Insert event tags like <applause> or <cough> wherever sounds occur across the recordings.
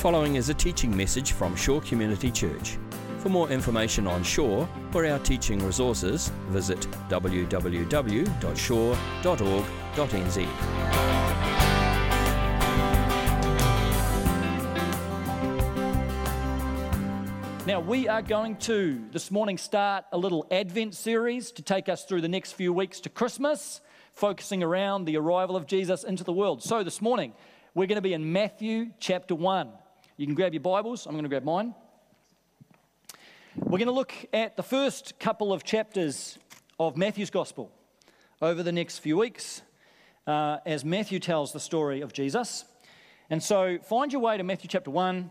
following is a teaching message from Shore Community Church. For more information on Shore or our teaching resources, visit www.shore.org.nz. Now, we are going to this morning start a little Advent series to take us through the next few weeks to Christmas, focusing around the arrival of Jesus into the world. So, this morning, we're going to be in Matthew chapter 1. You can grab your Bibles, I'm going to grab mine. We're going to look at the first couple of chapters of Matthew's Gospel over the next few weeks uh, as Matthew tells the story of Jesus. And so, find your way to Matthew chapter 1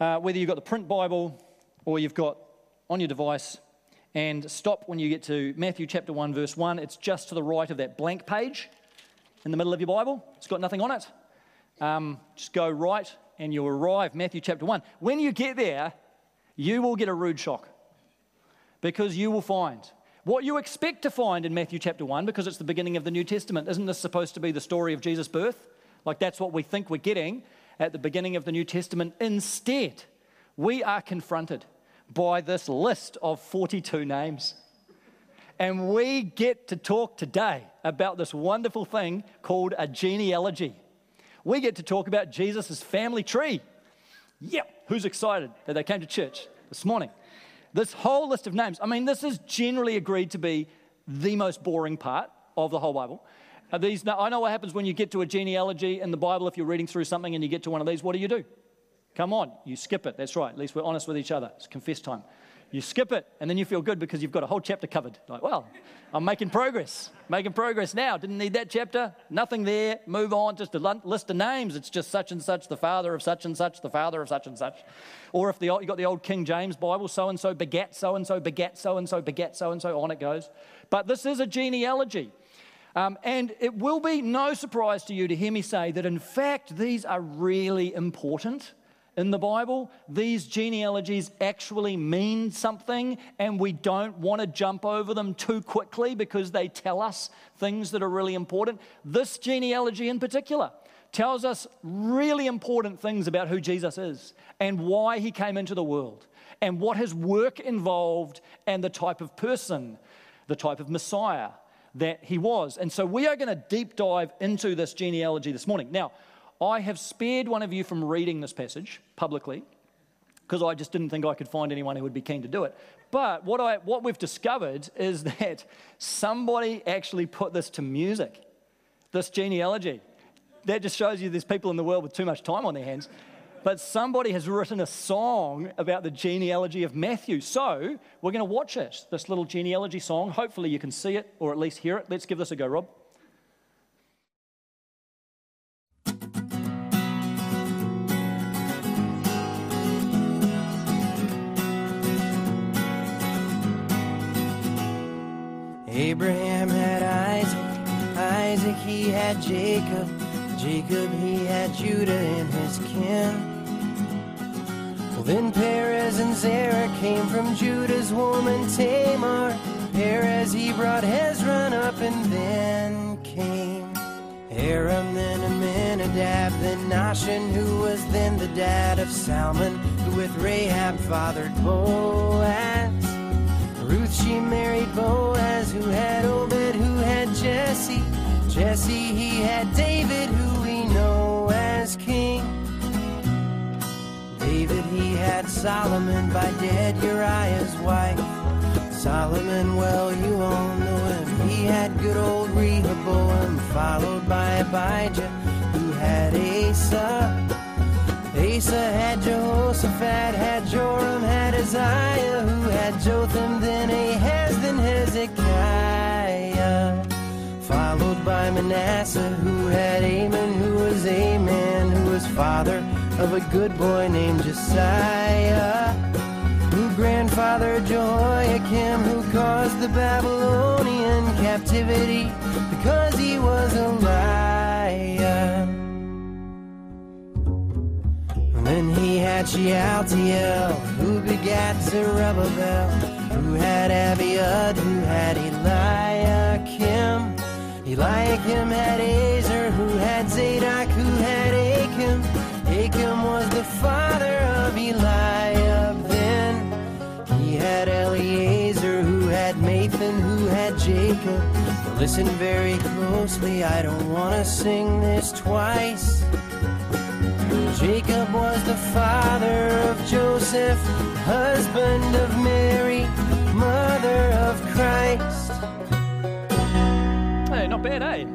uh, whether you've got the print Bible or you've got on your device, and stop when you get to Matthew chapter 1, verse 1. It's just to the right of that blank page in the middle of your Bible. It's got nothing on it. Um, just go right and you'll arrive, Matthew chapter 1. When you get there, you will get a rude shock because you will find what you expect to find in Matthew chapter 1 because it's the beginning of the New Testament. Isn't this supposed to be the story of Jesus' birth? Like that's what we think we're getting at the beginning of the New Testament. Instead, we are confronted by this list of 42 names. And we get to talk today about this wonderful thing called a genealogy. We get to talk about Jesus' family tree. Yep, who's excited that they came to church this morning? This whole list of names, I mean, this is generally agreed to be the most boring part of the whole Bible. Are these, now, I know what happens when you get to a genealogy in the Bible. If you're reading through something and you get to one of these, what do you do? Come on, you skip it. That's right. At least we're honest with each other. It's confess time. You skip it, and then you feel good because you've got a whole chapter covered. Like, well, I'm making progress. Making progress now. Didn't need that chapter. Nothing there. Move on. Just a list of names. It's just such and such, the father of such and such, the father of such and such. Or if the, you got the old King James Bible, so and so begat so and so, begat so and so, begat so and so, on it goes. But this is a genealogy. Um, and it will be no surprise to you to hear me say that, in fact, these are really important in the Bible. These genealogies actually mean something, and we don't want to jump over them too quickly because they tell us things that are really important. This genealogy, in particular, tells us really important things about who Jesus is and why he came into the world and what his work involved and the type of person, the type of Messiah that he was. And so we are going to deep dive into this genealogy this morning. Now, I have spared one of you from reading this passage publicly because I just didn't think I could find anyone who would be keen to do it. But what, I, what we've discovered is <laughs> that somebody actually put this to music, this genealogy. That just shows you there's people in the world with too much time on their hands but somebody has written a song about the genealogy of Matthew. So we're going to watch it, this little genealogy song. Hopefully, you can see it or at least hear it. Let's give this a go, Rob. Abraham had Isaac, Isaac he had Jacob. Jacob, he had Judah in his kin. Well, then Perez and Zerah came from Judah's woman Tamar. Perez, he brought Hezron up, and then came Aram, then Amminadab, then Nahshon, who was then the dad of Salmon, who with Rahab fathered Boaz. Ruth, she married Boaz, Jesse, he had David, who we know as king. David, he had Solomon by dead Uriah's wife. Solomon, well, you all know him. He had good old Rehoboam, followed by Abijah, who had Asa. Asa had Jehoshaphat, had Joram, had Uzziah, who had Jotham, then Ahaz, then Hezekiah Manasseh, who had Amon, who was a man, who was father of a good boy named Josiah, who grandfather Jehoiakim, who caused the Babylonian captivity because he was a liar. Then he had Shealtiel, who begat Zerubbabel, who had Abiud, who had Eliakim. Eliakim had Azor, who had Zadok, who had Achim. Achim was the father of Eliab then. He had Eleazar, who had Nathan, who had Jacob. Now listen very closely, I don't want to sing this twice. Jacob was the father of Joseph, husband of Mary, mother of Christ. Not bad, eh?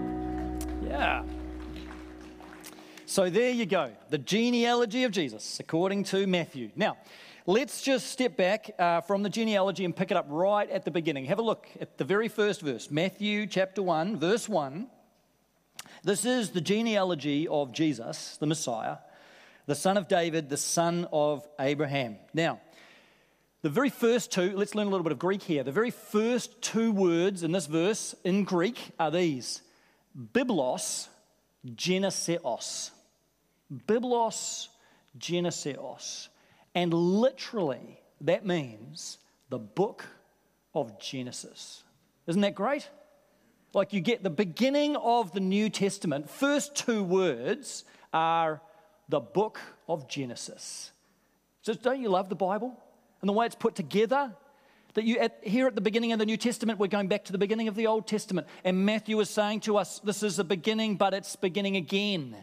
Yeah. So there you go, the genealogy of Jesus, according to Matthew. Now, let's just step back uh, from the genealogy and pick it up right at the beginning. Have a look at the very first verse, Matthew chapter 1, verse 1. This is the genealogy of Jesus, the Messiah the son of David, the son of Abraham. Now, the very first two, let's learn a little bit of Greek here. The very first two words in this verse in Greek are these Biblos, Geneseos. Biblos, Geneseos. And literally, that means the book of Genesis. Isn't that great? Like you get the beginning of the New Testament, first two words are the book of Genesis. So don't you love the Bible and the way it's put together? That you at, here at the beginning of the New Testament, we're going back to the beginning of the Old Testament, and Matthew is saying to us, "This is the beginning, but it's beginning again."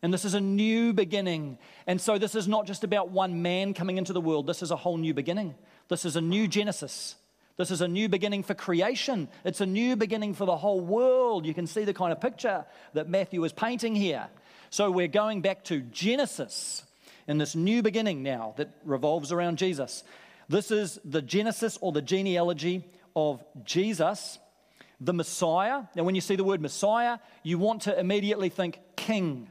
And this is a new beginning. And so, this is not just about one man coming into the world. This is a whole new beginning. This is a new Genesis. This is a new beginning for creation. It's a new beginning for the whole world. You can see the kind of picture that Matthew is painting here. So we're going back to Genesis in this new beginning now that revolves around Jesus. This is the Genesis or the genealogy of Jesus, the Messiah. Now, when you see the word Messiah, you want to immediately think king.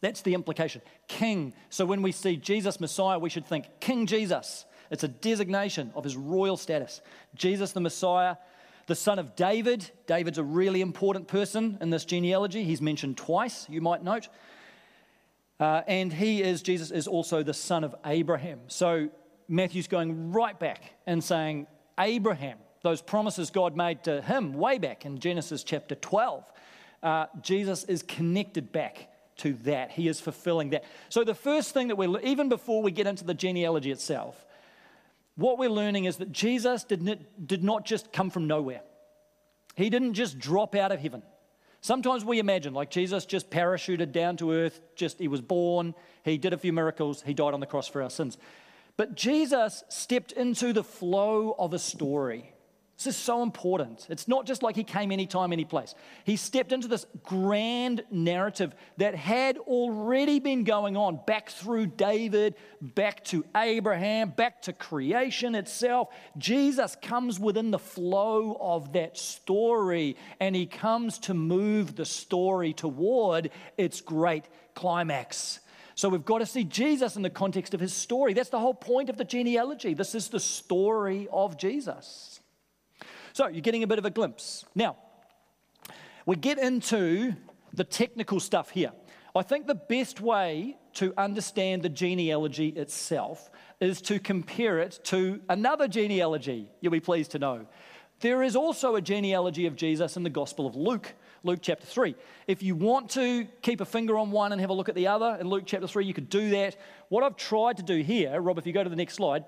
That's the implication. King. So when we see Jesus, Messiah, we should think King Jesus. It's a designation of his royal status. Jesus, the Messiah, the son of David. David's a really important person in this genealogy. He's mentioned twice, you might note. Uh, and he is, Jesus is also the son of Abraham. So Matthew's going right back and saying, Abraham, those promises God made to him way back in Genesis chapter 12, uh, Jesus is connected back to that. He is fulfilling that. So the first thing that we're, even before we get into the genealogy itself, what we're learning is that Jesus did not just come from nowhere. He didn't just drop out of heaven. Sometimes we imagine like Jesus just parachuted down to earth, just he was born, he did a few miracles, he died on the cross for our sins. But Jesus stepped into the flow of a story. This is so important. It's not just like he came anytime, any place. He stepped into this grand narrative that had already been going on back through David, back to Abraham, back to creation itself. Jesus comes within the flow of that story and he comes to move the story toward its great climax. So we've got to see Jesus in the context of his story. That's the whole point of the genealogy. This is the story of Jesus. So you're getting a bit of a glimpse. Now, we get into the technical stuff here. I think the best way to understand the genealogy itself is to compare it to another genealogy, you'll be pleased to know. There is also a genealogy of Jesus in the Gospel of Luke, Luke chapter 3. If you want to keep a finger on one and have a look at the other in Luke chapter 3, you could do that. What I've tried to do here, Rob, if you go to the next slide,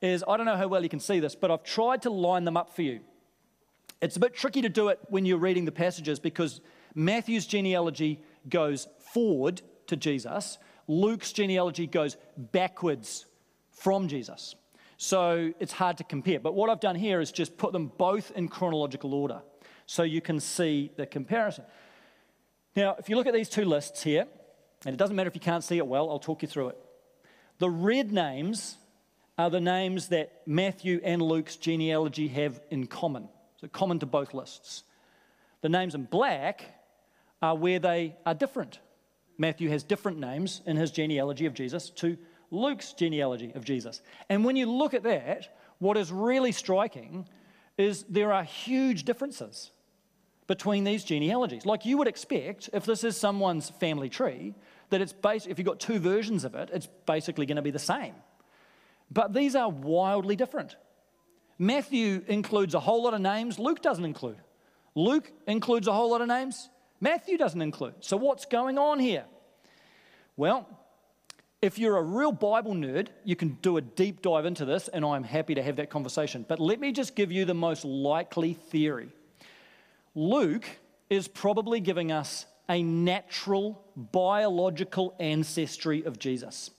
is I don't know how well you can see this, but I've tried to line them up for you. It's a bit tricky to do it when you're reading the passages because Matthew's genealogy goes forward to Jesus, Luke's genealogy goes backwards from Jesus. So it's hard to compare. But what I've done here is just put them both in chronological order so you can see the comparison. Now, if you look at these two lists here, and it doesn't matter if you can't see it well, I'll talk you through it. The red names are the names that Matthew and Luke's genealogy have in common so common to both lists. The names in black are where they are different. Matthew has different names in his genealogy of Jesus to Luke's genealogy of Jesus. And when you look at that, what is really striking is there are huge differences between these genealogies. Like you would expect, if this is someone's family tree, that it's based, if you've got two versions of it, it's basically going to be the same. But these are wildly different. Matthew includes a whole lot of names, Luke doesn't include. Luke includes a whole lot of names, Matthew doesn't include. So, what's going on here? Well, if you're a real Bible nerd, you can do a deep dive into this, and I'm happy to have that conversation. But let me just give you the most likely theory. Luke is probably giving us a natural biological ancestry of Jesus.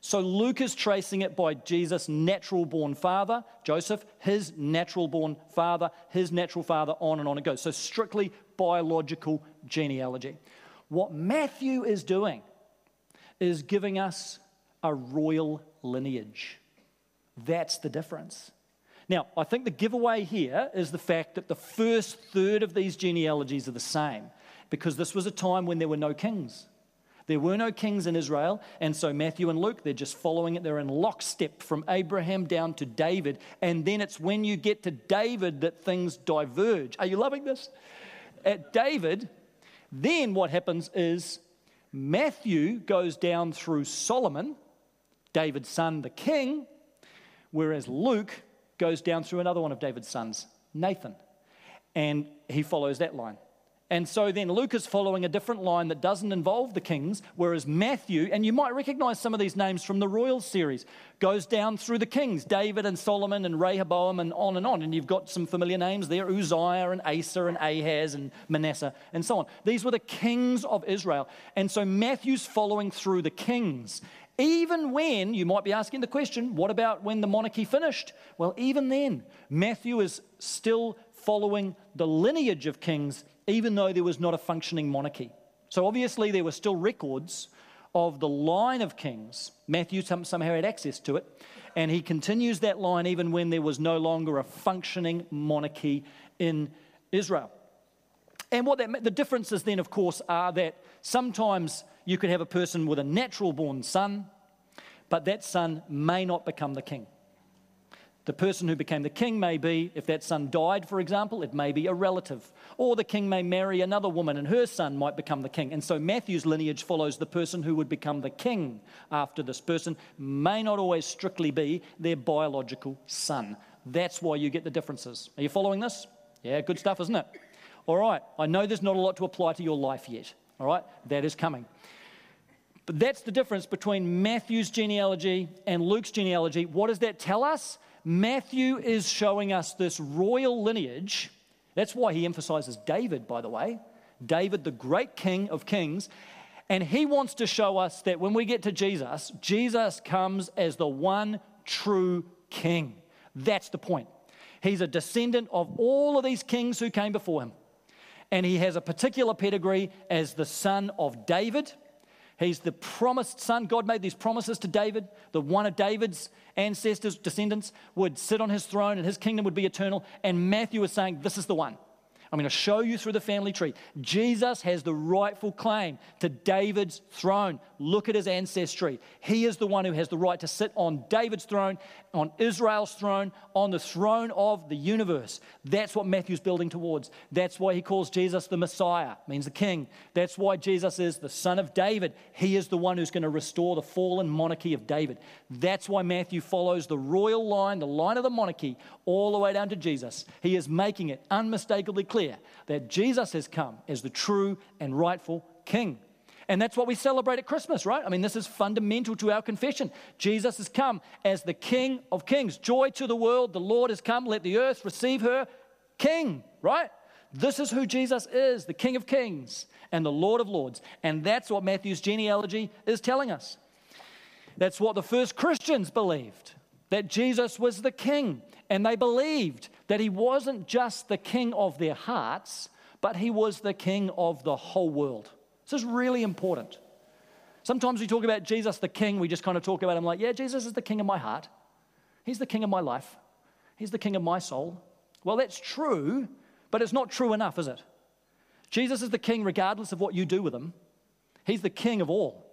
So Luke is tracing it by Jesus' natural born father, Joseph, his natural born father, his natural father, on and on it goes. So strictly biological genealogy. What Matthew is doing is giving us a royal lineage. That's the difference. Now, I think the giveaway here is the fact that the first third of these genealogies are the same because this was a time when there were no kings. There were no kings in Israel, and so Matthew and Luke, they're just following it. They're in lockstep from Abraham down to David, and then it's when you get to David that things diverge. Are you loving this? At David, then what happens is Matthew goes down through Solomon, David's son, the king, whereas Luke goes down through another one of David's sons, Nathan, and he follows that line. And so then Luke is following a different line that doesn't involve the kings, whereas Matthew, and you might recognize some of these names from the royal series, goes down through the kings David and Solomon and Rehoboam and on and on. And you've got some familiar names there Uzziah and Asa and Ahaz and Manasseh and so on. These were the kings of Israel. And so Matthew's following through the kings. Even when, you might be asking the question, what about when the monarchy finished? Well, even then, Matthew is still following the lineage of kings even though there was not a functioning monarchy. So obviously, there were still records of the line of kings. Matthew somehow had access to it, and he continues that line even when there was no longer a functioning monarchy in Israel. And what that, the differences then, of course, are that sometimes you could have a person with a natural born son, but that son may not become the king. The person who became the king may be, if that son died, for example, it may be a relative. Or the king may marry another woman and her son might become the king. And so Matthew's lineage follows the person who would become the king after this person, may not always strictly be their biological son. That's why you get the differences. Are you following this? Yeah, good stuff, isn't it? All right, I know there's not a lot to apply to your life yet. All right, that is coming. But that's the difference between Matthew's genealogy and Luke's genealogy. What does that tell us? Matthew is showing us this royal lineage. That's why he emphasizes David, by the way. David, the great king of kings. And he wants to show us that when we get to Jesus, Jesus comes as the one true king. That's the point. He's a descendant of all of these kings who came before him. And he has a particular pedigree as the son of David. He's the promised son. God made these promises to David. The one of David's ancestors, descendants, would sit on his throne and his kingdom would be eternal. And Matthew is saying, This is the one. I'm going to show you through the family tree. Jesus has the rightful claim to David's throne. Look at his ancestry. He is the one who has the right to sit on David's throne, on Israel's throne, on the throne of the universe. That's what Matthew's building towards. That's why he calls Jesus the Messiah, means the king. That's why Jesus is the son of David. He is the one who's going to restore the fallen monarchy of David. That's why Matthew follows the royal line, the line of the monarchy, all the way down to Jesus. He is making it unmistakably clear that Jesus has come as the true and rightful king. And that's what we celebrate at Christmas, right? I mean, this is fundamental to our confession. Jesus has come as the King of Kings. Joy to the world, the Lord has come. Let the earth receive her King, right? This is who Jesus is, the King of Kings and the Lord of Lords. And that's what Matthew's genealogy is telling us. That's what the first Christians believed that Jesus was the King. And they believed that he wasn't just the King of their hearts, but he was the King of the whole world. This is really important. Sometimes we talk about Jesus the King, we just kind of talk about him like, yeah, Jesus is the King of my heart. He's the King of my life. He's the King of my soul. Well, that's true, but it's not true enough, is it? Jesus is the King regardless of what you do with him. He's the King of all.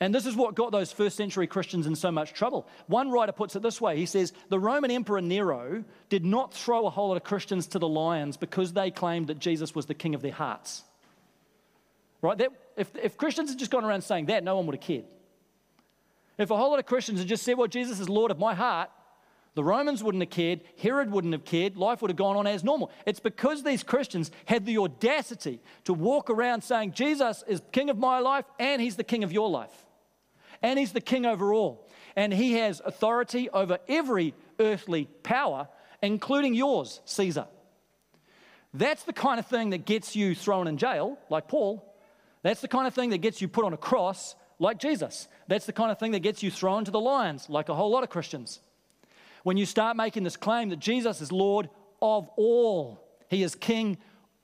And this is what got those first century Christians in so much trouble. One writer puts it this way He says, The Roman Emperor Nero did not throw a whole lot of Christians to the lions because they claimed that Jesus was the king of their hearts. Right? That, if, if Christians had just gone around saying that, no one would have cared. If a whole lot of Christians had just said, Well, Jesus is Lord of my heart, the Romans wouldn't have cared, Herod wouldn't have cared, life would have gone on as normal. It's because these Christians had the audacity to walk around saying, Jesus is king of my life and he's the king of your life. And he's the king over all. And he has authority over every earthly power, including yours, Caesar. That's the kind of thing that gets you thrown in jail, like Paul. That's the kind of thing that gets you put on a cross, like Jesus. That's the kind of thing that gets you thrown to the lions, like a whole lot of Christians. When you start making this claim that Jesus is Lord of all, He is King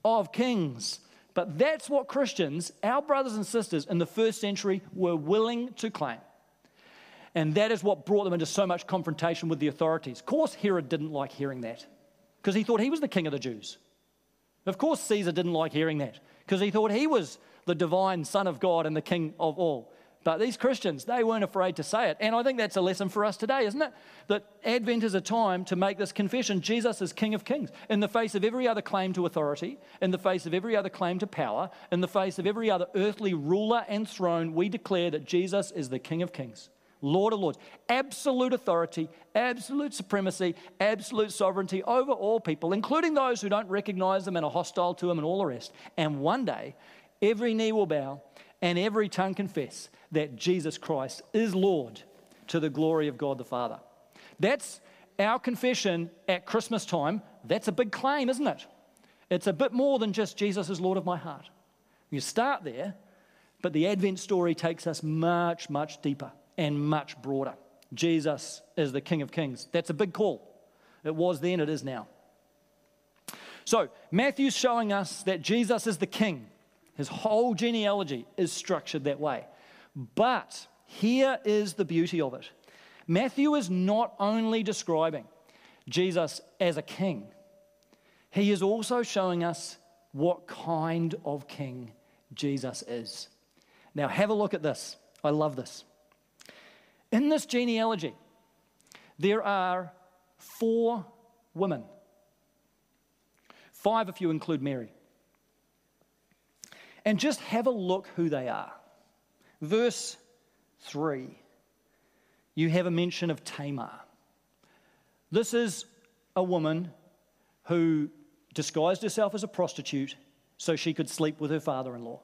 of kings. But that's what Christians, our brothers and sisters in the first century, were willing to claim. And that is what brought them into so much confrontation with the authorities. Of course, Herod didn't like hearing that because he thought he was the king of the Jews. Of course, Caesar didn't like hearing that because he thought he was the divine Son of God and the King of all. But these Christians, they weren't afraid to say it. And I think that's a lesson for us today, isn't it? That Advent is a time to make this confession Jesus is King of Kings. In the face of every other claim to authority, in the face of every other claim to power, in the face of every other earthly ruler and throne, we declare that Jesus is the King of Kings. Lord of Lords, absolute authority, absolute supremacy, absolute sovereignty over all people, including those who don't recognize them and are hostile to him and all the rest. And one day, every knee will bow and every tongue confess that Jesus Christ is Lord to the glory of God the Father. That's our confession at Christmas time. That's a big claim, isn't it? It's a bit more than just Jesus is Lord of my heart. You start there, but the Advent story takes us much, much deeper and much broader. Jesus is the King of Kings. That's a big call. It was then, it is now. So, Matthew's showing us that Jesus is the King. His whole genealogy is structured that way. But here is the beauty of it Matthew is not only describing Jesus as a king, he is also showing us what kind of king Jesus is. Now, have a look at this. I love this. In this genealogy, there are four women, five if you include Mary. And just have a look who they are. Verse 3, you have a mention of Tamar. This is a woman who disguised herself as a prostitute so she could sleep with her father in law.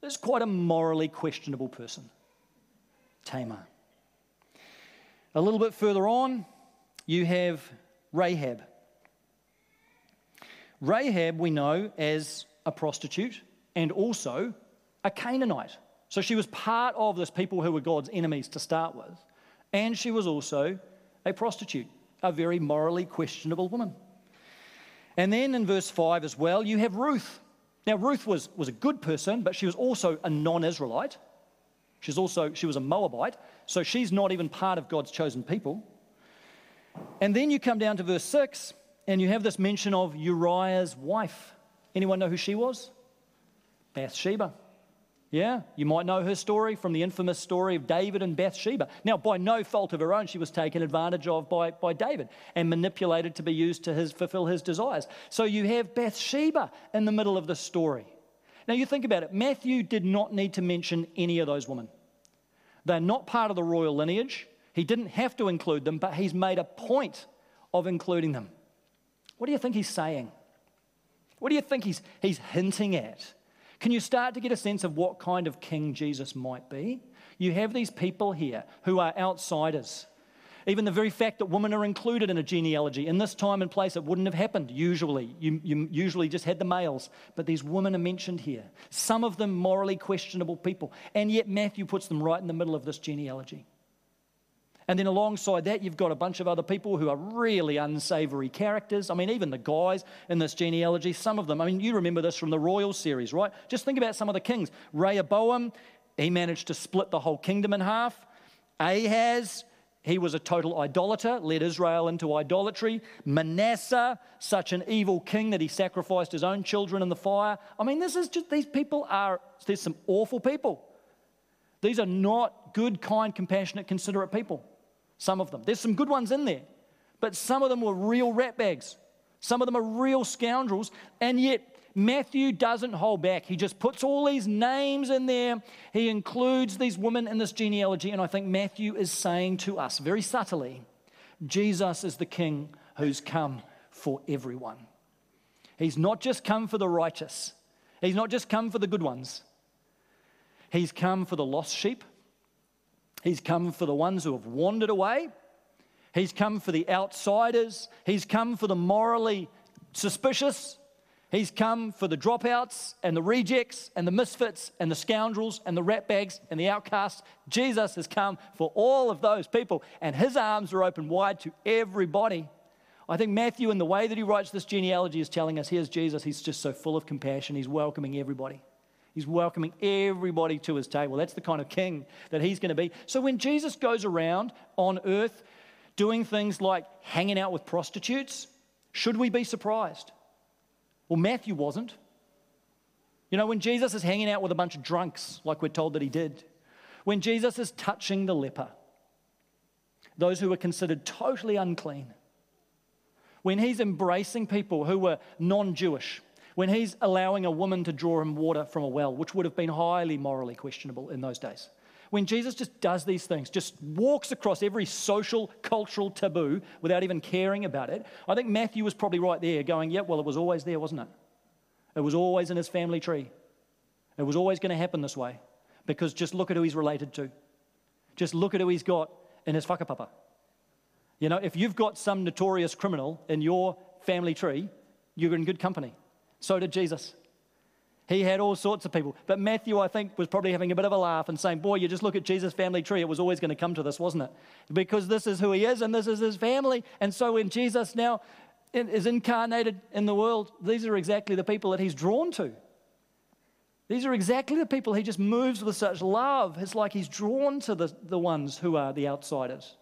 This is quite a morally questionable person. Tamar. A little bit further on, you have Rahab. Rahab, we know as a prostitute and also a Canaanite. So she was part of this people who were God's enemies to start with. And she was also a prostitute, a very morally questionable woman. And then in verse 5 as well, you have Ruth. Now, Ruth was, was a good person, but she was also a non Israelite. She's also, she was a Moabite, so she's not even part of God's chosen people. And then you come down to verse 6, and you have this mention of Uriah's wife. Anyone know who she was? Bathsheba. Yeah, you might know her story from the infamous story of David and Bathsheba. Now, by no fault of her own, she was taken advantage of by, by David and manipulated to be used to his, fulfill his desires. So you have Bathsheba in the middle of the story. Now, you think about it Matthew did not need to mention any of those women. They're not part of the royal lineage. He didn't have to include them, but he's made a point of including them. What do you think he's saying? What do you think he's, he's hinting at? Can you start to get a sense of what kind of king Jesus might be? You have these people here who are outsiders. Even the very fact that women are included in a genealogy, in this time and place, it wouldn't have happened usually. You, you, usually just had the males, but these women are mentioned here. Some of them morally questionable people, and yet Matthew puts them right in the middle of this genealogy. And then alongside that, you've got a bunch of other people who are really unsavory characters. I mean, even the guys in this genealogy, some of them, I mean, you remember this from the royal series, right? Just think about some of the kings. Rehoboam, he managed to split the whole kingdom in half. Ahaz, he was a total idolater, led Israel into idolatry. Manasseh, such an evil king that he sacrificed his own children in the fire. I mean, this is just, these people are, there's some awful people. These are not good, kind, compassionate, considerate people. Some of them. There's some good ones in there, but some of them were real ratbags. Some of them are real scoundrels, and yet Matthew doesn't hold back. He just puts all these names in there. He includes these women in this genealogy, and I think Matthew is saying to us very subtly Jesus is the king who's come for everyone. He's not just come for the righteous, he's not just come for the good ones. He's come for the lost sheep. He's come for the ones who have wandered away. He's come for the outsiders. He's come for the morally suspicious. He's come for the dropouts and the rejects and the misfits and the scoundrels and the ratbags and the outcasts. Jesus has come for all of those people, and his arms are open wide to everybody. I think Matthew, in the way that he writes this genealogy, is telling us here's Jesus. He's just so full of compassion. He's welcoming everybody. He's welcoming everybody to his table. That's the kind of king that he's going to be. So when Jesus goes around on earth doing things like hanging out with prostitutes, should we be surprised? Well, Matthew wasn't. You know, when Jesus is hanging out with a bunch of drunks, like we're told that he did, when Jesus is touching the leper, those who were considered totally unclean, when he's embracing people who were non Jewish, when he's allowing a woman to draw him water from a well, which would have been highly morally questionable in those days. When Jesus just does these things, just walks across every social, cultural taboo without even caring about it, I think Matthew was probably right there going, yeah, well, it was always there, wasn't it? It was always in his family tree. It was always going to happen this way because just look at who he's related to. Just look at who he's got in his whakapapa. You know, if you've got some notorious criminal in your family tree, you're in good company. So did Jesus. He had all sorts of people. But Matthew, I think, was probably having a bit of a laugh and saying, Boy, you just look at Jesus' family tree. It was always going to come to this, wasn't it? Because this is who he is and this is his family. And so when Jesus now is incarnated in the world, these are exactly the people that he's drawn to. These are exactly the people he just moves with such love. It's like he's drawn to the, the ones who are the outsiders.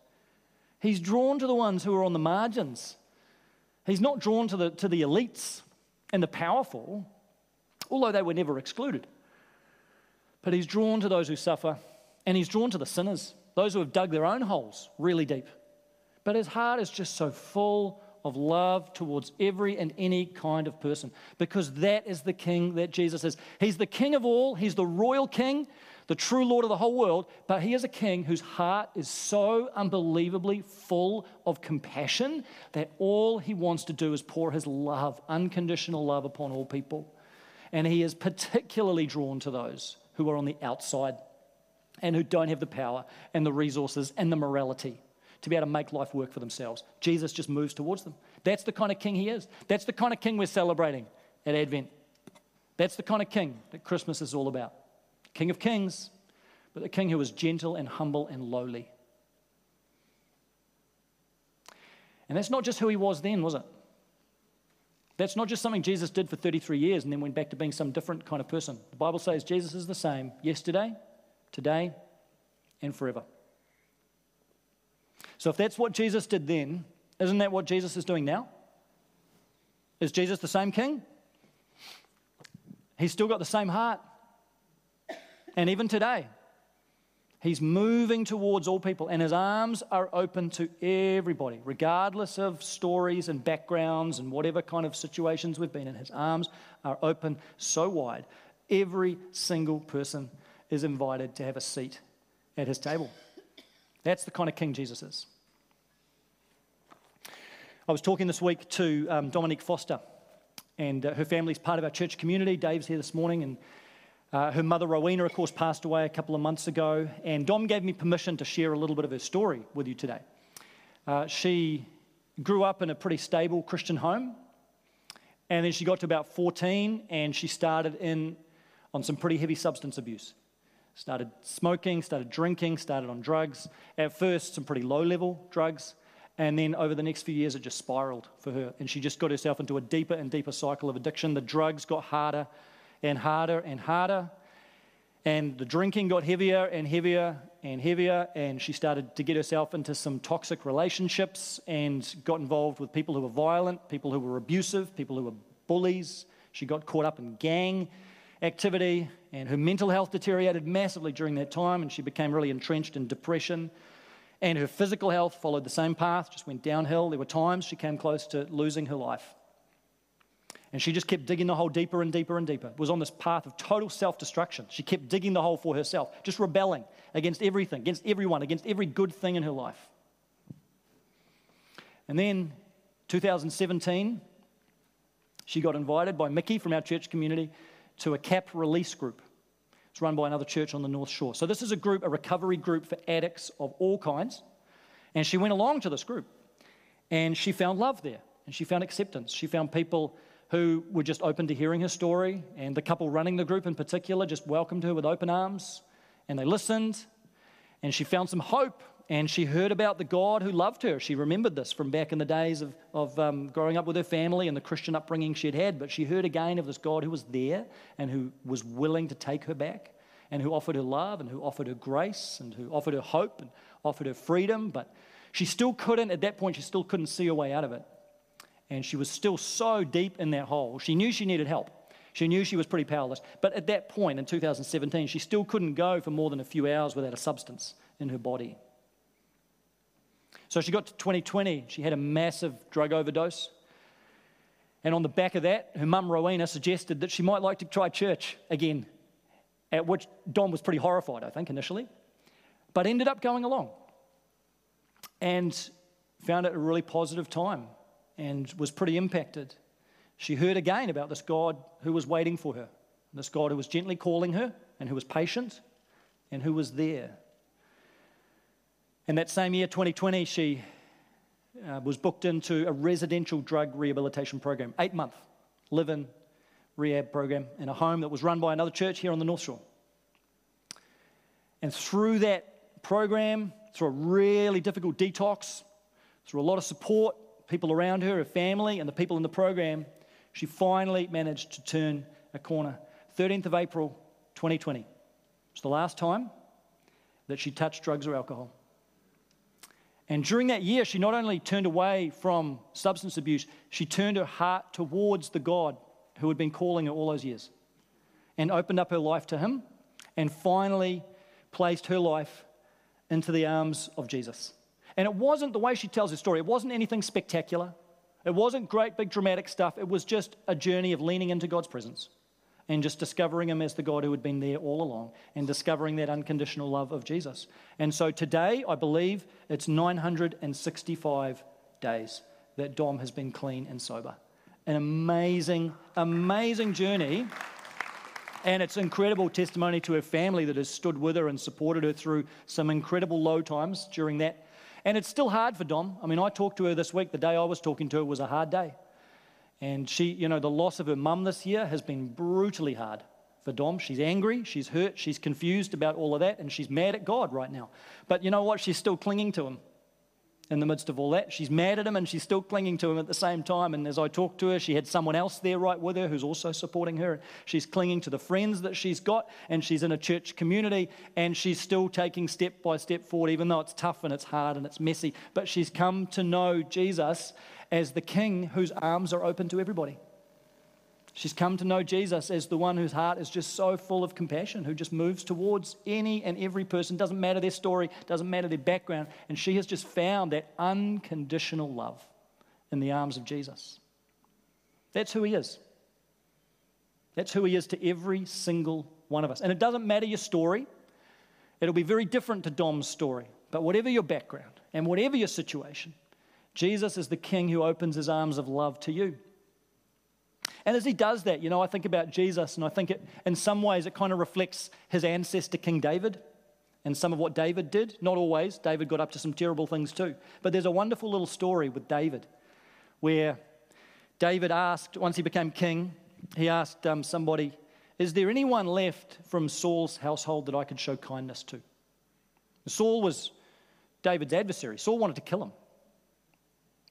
He's drawn to the ones who are on the margins. He's not drawn to the, to the elites and the powerful although they were never excluded. But he's drawn to those who suffer, and he's drawn to the sinners, those who have dug their own holes really deep. But his heart is just so full of love towards every and any kind of person because that is the king that Jesus is. He's the king of all, he's the royal king, the true Lord of the whole world, but he is a king whose heart is so unbelievably full of compassion that all he wants to do is pour his love, unconditional love, upon all people. And he is particularly drawn to those who are on the outside and who don't have the power and the resources and the morality to be able to make life work for themselves. Jesus just moves towards them. That's the kind of king he is. That's the kind of king we're celebrating at Advent. That's the kind of king that Christmas is all about. King of kings, but the king who is gentle and humble and lowly. And that's not just who he was then, was it? That's not just something Jesus did for 33 years and then went back to being some different kind of person. The Bible says Jesus is the same yesterday, today, and forever. So if that's what Jesus did then, isn't that what Jesus is doing now? Is Jesus the same king? He's still got the same heart. And even today, He's moving towards all people, and his arms are open to everybody, regardless of stories and backgrounds and whatever kind of situations we've been in. His arms are open so wide. Every single person is invited to have a seat at his table. That's the kind of king Jesus is. I was talking this week to um, Dominique Foster, and uh, her family's part of our church community. Dave's here this morning, and uh, her mother, Rowena, of course, passed away a couple of months ago, and Dom gave me permission to share a little bit of her story with you today. Uh, she grew up in a pretty stable Christian home, and then she got to about 14 and she started in on some pretty heavy substance abuse. Started smoking, started drinking, started on drugs. At first, some pretty low level drugs, and then over the next few years, it just spiraled for her, and she just got herself into a deeper and deeper cycle of addiction. The drugs got harder and harder and harder. And the drinking got heavier and heavier and heavier, and she started to get herself into some toxic relationships and got involved with people who were violent, people who were abusive, people who were bullies. She got caught up in gang activity, and her mental health deteriorated massively during that time, and she became really entrenched in depression. And her physical health followed the same path, just went downhill. There were times she came close to losing her life. And she just kept digging the hole deeper and deeper and deeper. Was on this path of total self destruction. She kept digging the hole for herself, just rebelling against everything, against everyone, against every good thing in her life. And then 2017, she got invited by Mickey from our church community to a CAP release group. It's run by another church on the North Shore. So, this is a group, a recovery group for addicts of all kinds. And she went along to this group and she found love there and she found acceptance. She found people who were just open to hearing her story. And the couple running the group in particular just welcomed her with open arms. And they listened. And she found some hope. And she heard about the God who loved her. She remembered this from back in the days of, of um, growing up with her family and the Christian upbringing she'd had. But she heard again of this God who was there and who was willing to take her back and who offered her love and who offered her grace and who offered her hope and offered her freedom. But she still couldn't, at that point, she still couldn't see her way out of it. And she was still so deep in that hole. She knew she needed help. She knew she was pretty powerless. But at that point in 2017, she still couldn't go for more than a few hours without a substance in her body. So she got to 2020. She had a massive drug overdose. And on the back of that, her mum, Rowena, suggested that she might like to try church again, at which Dom was pretty horrified, I think, initially, but ended up going along and found it a really positive time and was pretty impacted. She heard again about this God who was waiting for her, this God who was gently calling her and who was patient and who was there. And that same year, 2020, she uh, was booked into a residential drug rehabilitation program, eight month live in rehab program in a home that was run by another church here on the North Shore. And through that program, through a really difficult detox, through a lot of support, people around her, her family, and the people in the program, she finally managed to turn a corner. 13th of April 2020 was the last time that she touched drugs or alcohol. And during that year, she not only turned away from substance abuse, she turned her heart towards the God who had been calling her all those years and opened up her life to Him and finally placed her life into the arms of Jesus. And it wasn't the way she tells her story, it wasn't anything spectacular. It wasn't great, big, dramatic stuff. It was just a journey of leaning into God's presence and just discovering Him as the God who had been there all along and discovering that unconditional love of Jesus. And so today, I believe it's 965 days that Dom has been clean and sober. An amazing, amazing journey. And it's incredible testimony to her family that has stood with her and supported her through some incredible low times during that. And it's still hard for Dom. I mean, I talked to her this week. The day I was talking to her was a hard day. And she, you know, the loss of her mum this year has been brutally hard for Dom. She's angry, she's hurt, she's confused about all of that, and she's mad at God right now. But you know what? She's still clinging to him in the midst of all that. She's mad at him and she's still clinging to him at the same time. And as I talked to her, she had someone else there right with her who's also supporting her. She's clinging to the friends that she's got and she's in a church community and she's still taking step by step forward, even though it's tough and it's hard and it's messy. But she's come to know Jesus as the king whose arms are open to everybody. She's come to know Jesus as the one whose heart is just so full of compassion, who just moves towards any and every person, doesn't matter their story, doesn't matter their background. And she has just found that unconditional love in the arms of Jesus. That's who he is. That's who he is to every single one of us. And it doesn't matter your story, it'll be very different to Dom's story. But whatever your background and whatever your situation, Jesus is the king who opens his arms of love to you. And as he does that, you know, I think about Jesus, and I think it, in some ways it kind of reflects his ancestor, King David, and some of what David did. Not always. David got up to some terrible things too. But there's a wonderful little story with David where David asked, once he became king, he asked um, somebody, Is there anyone left from Saul's household that I could show kindness to? Saul was David's adversary. Saul wanted to kill him.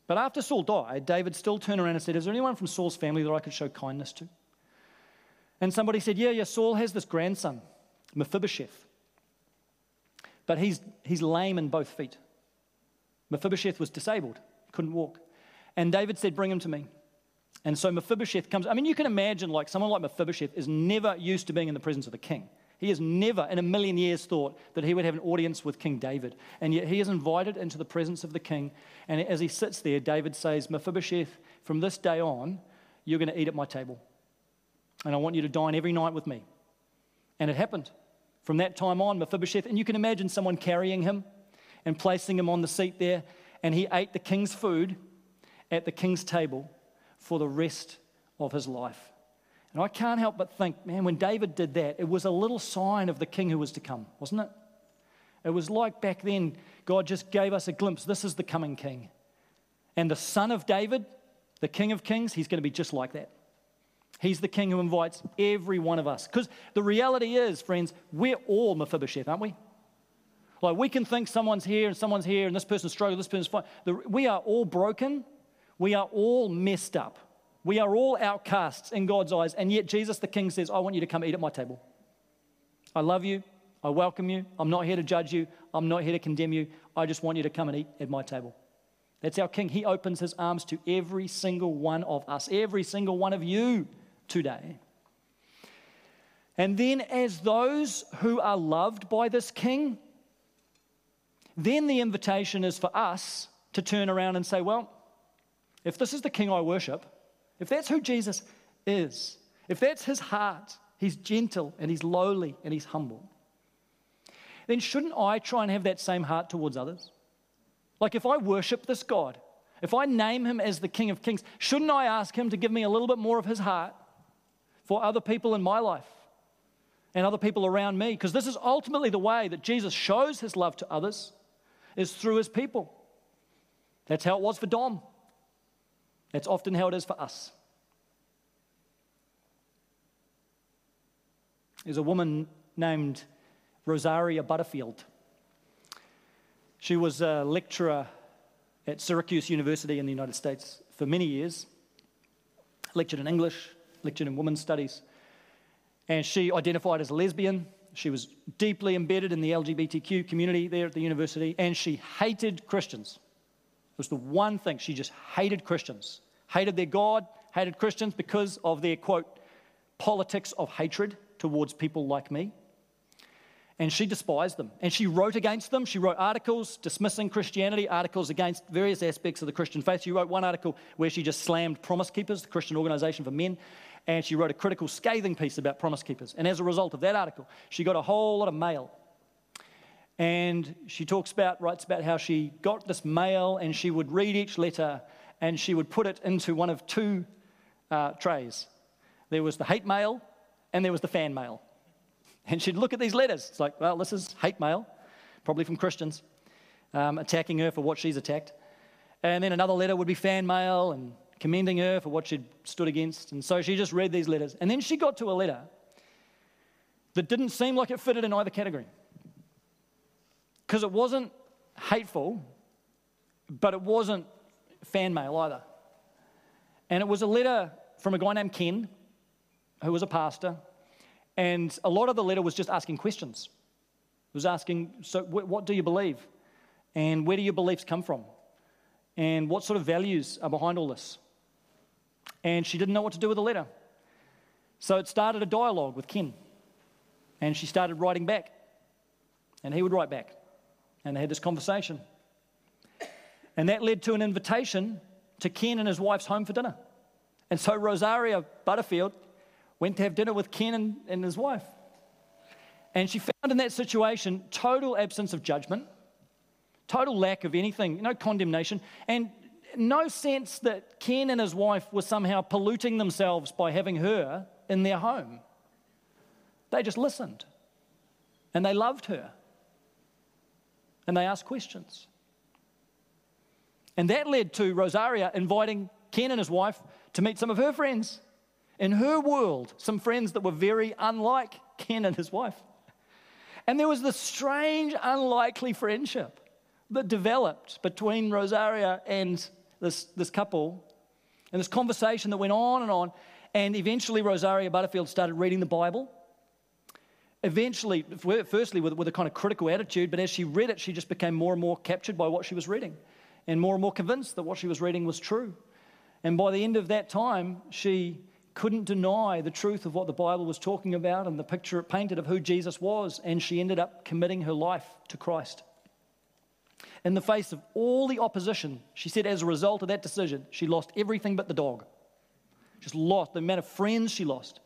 But after Saul died, David still turned around and said, Is there anyone from Saul's family that I could show kindness to? And somebody said, Yeah, yeah, Saul has this grandson, Mephibosheth. But he's, he's lame in both feet. Mephibosheth was disabled, couldn't walk. And David said, Bring him to me. And so Mephibosheth comes. I mean, you can imagine, like, someone like Mephibosheth is never used to being in the presence of the king. He has never in a million years thought that he would have an audience with King David. And yet he is invited into the presence of the king. And as he sits there, David says, Mephibosheth, from this day on, you're going to eat at my table. And I want you to dine every night with me. And it happened. From that time on, Mephibosheth, and you can imagine someone carrying him and placing him on the seat there. And he ate the king's food at the king's table for the rest of his life. And I can't help but think, man, when David did that, it was a little sign of the king who was to come, wasn't it? It was like back then, God just gave us a glimpse this is the coming king. And the son of David, the king of kings, he's going to be just like that. He's the king who invites every one of us. Because the reality is, friends, we're all Mephibosheth, aren't we? Like we can think someone's here and someone's here and this person's struggling, this person's fine. The, we are all broken. We are all messed up. We are all outcasts in God's eyes. And yet Jesus the King says, I want you to come eat at my table. I love you. I welcome you. I'm not here to judge you. I'm not here to condemn you. I just want you to come and eat at my table. That's our King. He opens his arms to every single one of us, every single one of you today. And then, as those who are loved by this King, then the invitation is for us to turn around and say, Well, if this is the King I worship, if that's who Jesus is, if that's his heart, he's gentle and he's lowly and he's humble, then shouldn't I try and have that same heart towards others? Like if I worship this God, if I name him as the King of Kings, shouldn't I ask him to give me a little bit more of his heart for other people in my life and other people around me? Because this is ultimately the way that Jesus shows his love to others is through his people. That's how it was for Dom. That's often how it is for us. There's a woman named Rosaria Butterfield. She was a lecturer at Syracuse University in the United States for many years, lectured in English, lectured in women's studies, and she identified as a lesbian. She was deeply embedded in the LGBTQ community there at the university, and she hated Christians. It was the one thing. She just hated Christians, hated their God, hated Christians because of their, quote, politics of hatred towards people like me and she despised them. And she wrote against them. She wrote articles dismissing Christianity, articles against various aspects of the Christian faith. She wrote one article where she just slammed Promise Keepers, the Christian organization for men, and she wrote a critical, scathing piece about Promise Keepers. And as a result of that article, she got a whole lot of mail. And she talks about, writes about how she got this mail and she would read each letter and she would put it into one of two uh, trays. There was the hate mail and there was the fan mail. And she'd look at these letters. It's like, well, this is hate mail, probably from Christians, um, attacking her for what she's attacked. And then another letter would be fan mail and commending her for what she'd stood against. And so she just read these letters. And then she got to a letter that didn't seem like it fitted in either category. Because it wasn't hateful, but it wasn't fan mail either. And it was a letter from a guy named Ken, who was a pastor, and a lot of the letter was just asking questions. It was asking, so what do you believe? And where do your beliefs come from? And what sort of values are behind all this? And she didn't know what to do with the letter. So it started a dialogue with Ken. And she started writing back. And he would write back. And they had this conversation. And that led to an invitation to Ken and his wife's home for dinner. And so Rosaria Butterfield went to have dinner with Ken and, and his wife. And she found in that situation total absence of judgment, total lack of anything, no condemnation, and no sense that Ken and his wife were somehow polluting themselves by having her in their home. They just listened and they loved her and they asked questions. And that led to Rosaria inviting Ken and his wife to meet some of her friends in her world some friends that were very unlike Ken and his wife. And there was this strange, unlikely friendship that developed between Rosaria and this, this couple, and this conversation that went on and on. And eventually, Rosaria Butterfield started reading the Bible. Eventually, firstly, with, with a kind of critical attitude, but as she read it, she just became more and more captured by what she was reading and more and more convinced that what she was reading was true. And by the end of that time, she couldn't deny the truth of what the Bible was talking about and the picture it painted of who Jesus was, and she ended up committing her life to Christ. In the face of all the opposition, she said, as a result of that decision, she lost everything but the dog. Just lost the amount of friends she lost,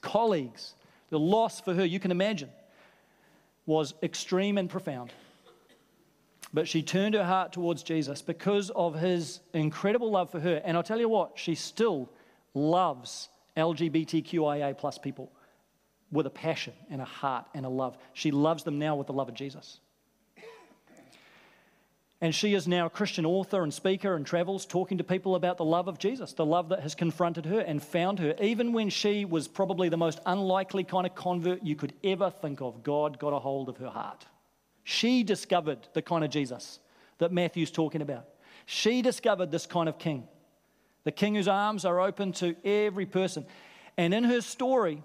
colleagues. The loss for her, you can imagine, was extreme and profound. But she turned her heart towards Jesus because of his incredible love for her. And I'll tell you what, she still loves LGBTQIA plus people with a passion and a heart and a love. She loves them now with the love of Jesus. And she is now a Christian author and speaker and travels talking to people about the love of Jesus, the love that has confronted her and found her. Even when she was probably the most unlikely kind of convert you could ever think of, God got a hold of her heart. She discovered the kind of Jesus that Matthew's talking about. She discovered this kind of king, the king whose arms are open to every person. And in her story,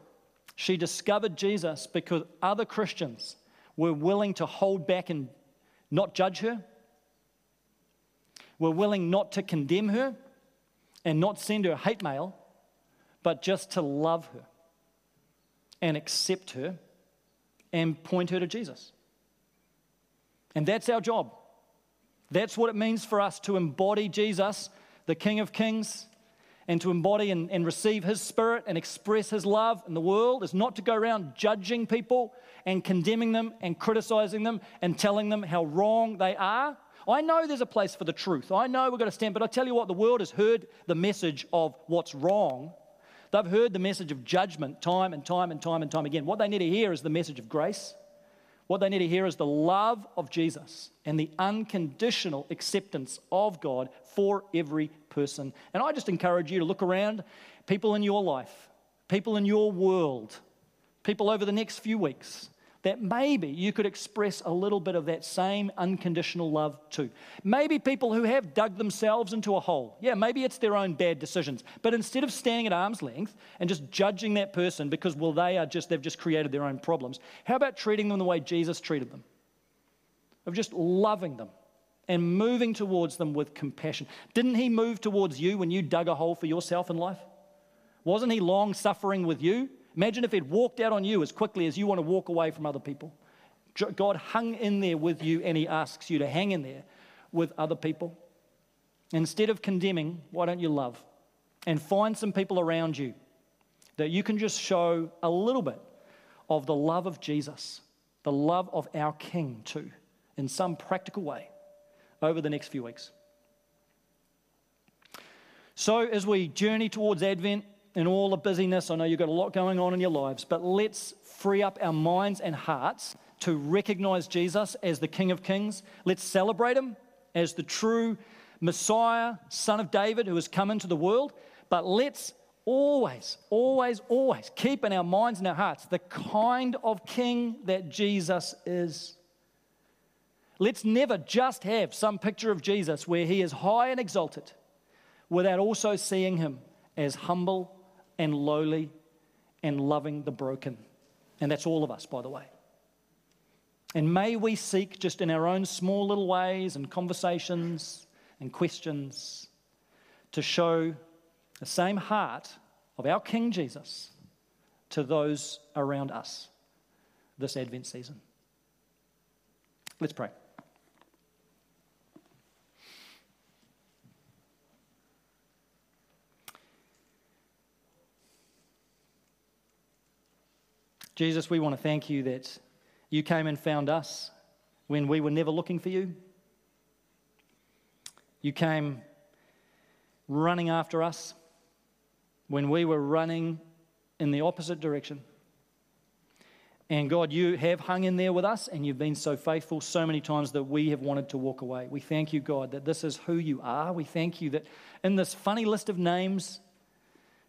she discovered Jesus because other Christians were willing to hold back and not judge her were willing not to condemn her and not send her hate mail, but just to love her and accept her and point her to Jesus. And that's our job. That's what it means for us to embody Jesus, the King of Kings, and to embody and, and, receive His Spirit and express His love in the world is not to go around judging people and condemning them and criticizing them and telling them how wrong they are. I know there's a place for the truth. I know we've got to stand, but I tell you what, the world has heard the message of what's wrong. They've heard the message of judgment time and time and time and time again. What they need to hear is the message of grace. What they need to hear is the love of Jesus and the unconditional acceptance of God for every person. And I just encourage you to look around, people in your life, people in your world, people over the next few weeks that maybe you could express a little bit of that same unconditional love too. Maybe people who have dug themselves into a hole. Yeah, maybe it's their own bad decisions. But instead of standing at arm's length and just judging that person because, well, they are just, they've just created their own problems, how about treating them the way Jesus treated them? Of just loving them and moving towards them with compassion. Didn't he move towards you when you dug a hole for yourself in life? Wasn't he long suffering with you? Imagine if he'd walked out on you as quickly as you want to walk away from other people. God hung in there with you and he asks you to hang in there with other people. Instead of condemning, why don't you love? And find some people around you that you can just show a little bit of the love of Jesus, the love of our King, too, in some practical way over the next few weeks. So, as we journey towards Advent, in all the busyness, I know you've got a lot going on in your lives, but let's free up our minds and hearts to recognize Jesus as the King of Kings. Let's celebrate him as the true Messiah, Son of David, who has come into the world. But let's always, always, always keep in our minds and our hearts the kind of King that Jesus is. Let's never just have some picture of Jesus where he is high and exalted without also seeing him as humble and lowly and loving the broken. And that's all of us, by the way. And may we seek just in our own small little ways and conversations and questions to show the same heart of our King Jesus to those around us this Advent season. Let's pray. Jesus, we want to thank you that you came and found us when we were never looking for you. You came running after us when we were running in the opposite direction. And God, you have hung in there with us and you've been so faithful so many times that we have wanted to walk away. We thank you, God, that this is who you are. We thank you that in this funny list of names,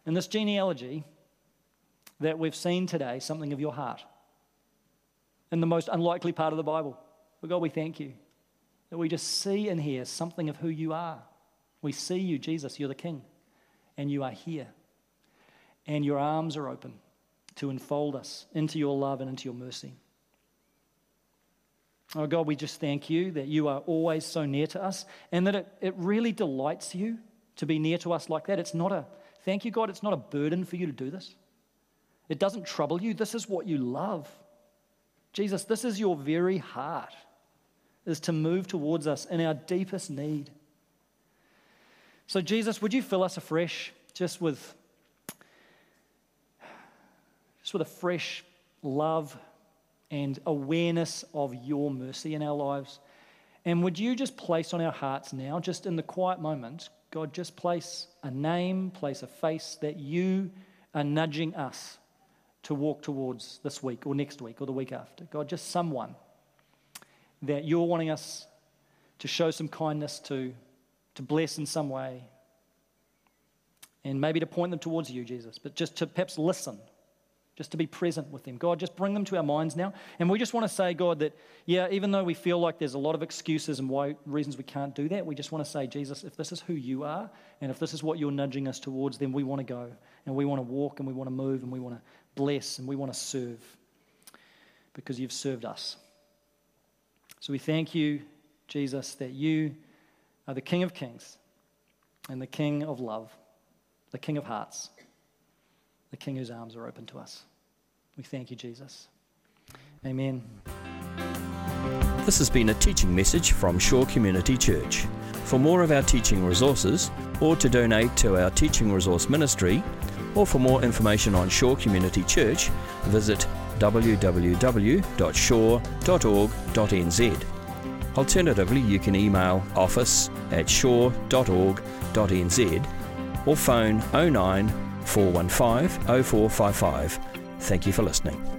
in this genealogy, that we've seen today something of your heart in the most unlikely part of the Bible. But God, we thank you that we just see and hear something of who you are. We see you, Jesus, you're the King, and you are here. And your arms are open to enfold us into your love and into your mercy. Oh God, we just thank you that you are always so near to us and that it, it really delights you to be near to us like that. It's not a, thank you, God, it's not a burden for you to do this. It doesn't trouble you. This is what you love. Jesus, this is your very heart, is to move towards us in our deepest need. So, Jesus, would you fill us afresh just with, just with a fresh love and awareness of your mercy in our lives? And would you just place on our hearts now, just in the quiet moment, God, just place a name, place a face that you are nudging us to walk towards this week or next week or the week after. God, just someone that you're wanting us to show some kindness to, to bless in some way, and maybe to point them towards you, Jesus, but just to perhaps listen just to be present with them. God, just bring them to our minds now. And we just want to say, God, that, yeah, even though we feel like there's a lot of excuses and why reasons we can't do that, we just want to say, Jesus, if this is who you are, and if this is what you're nudging us towards, then we want to go. And we want to walk, and we want to move, and we want to bless, and we want to serve because you've served us. So we thank you, Jesus, that you are the King of Kings and the King of love, the King of hearts the King whose arms are open to us. We thank you, Jesus. Amen. This has been a teaching message from Shore Community Church. For more of our teaching resources, or to donate to our teaching resource ministry, or for more information on Shore Community Church, visit www.shore.org.nz. Alternatively, you can email office at shore.org.nz or phone 09 415 0455. Thank you for listening.